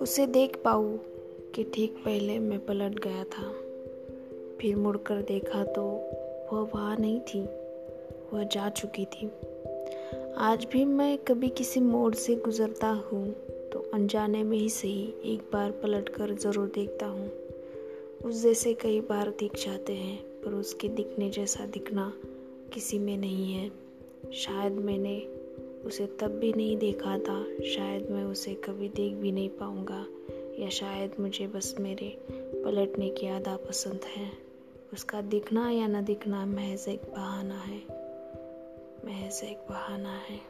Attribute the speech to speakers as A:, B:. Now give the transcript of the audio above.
A: उसे देख पाऊँ कि ठीक पहले मैं पलट गया था। फिर मुड़कर देखा तो वह वहाँ नहीं थी, वह जा चुकी थी। आज भी मैं कभी किसी मोड़ से गुजरता हूँ तो अनजाने में ही सही एक बार पलट कर ज़रूर देखता हूँ। उस जैसे कई बार दिख जाते हैं, पर उसके दिखने जैसा दिखना किसी में नहीं है। शायद मैंने उसे तब भी नहीं देखा था, शायद मैं उसे कभी देख भी नहीं पाऊँगा, या शायद मुझे बस मेरे पलटने की आदा पसंद है। उसका दिखना या ना दिखना महज एक बहाना है, महज एक बहाना है।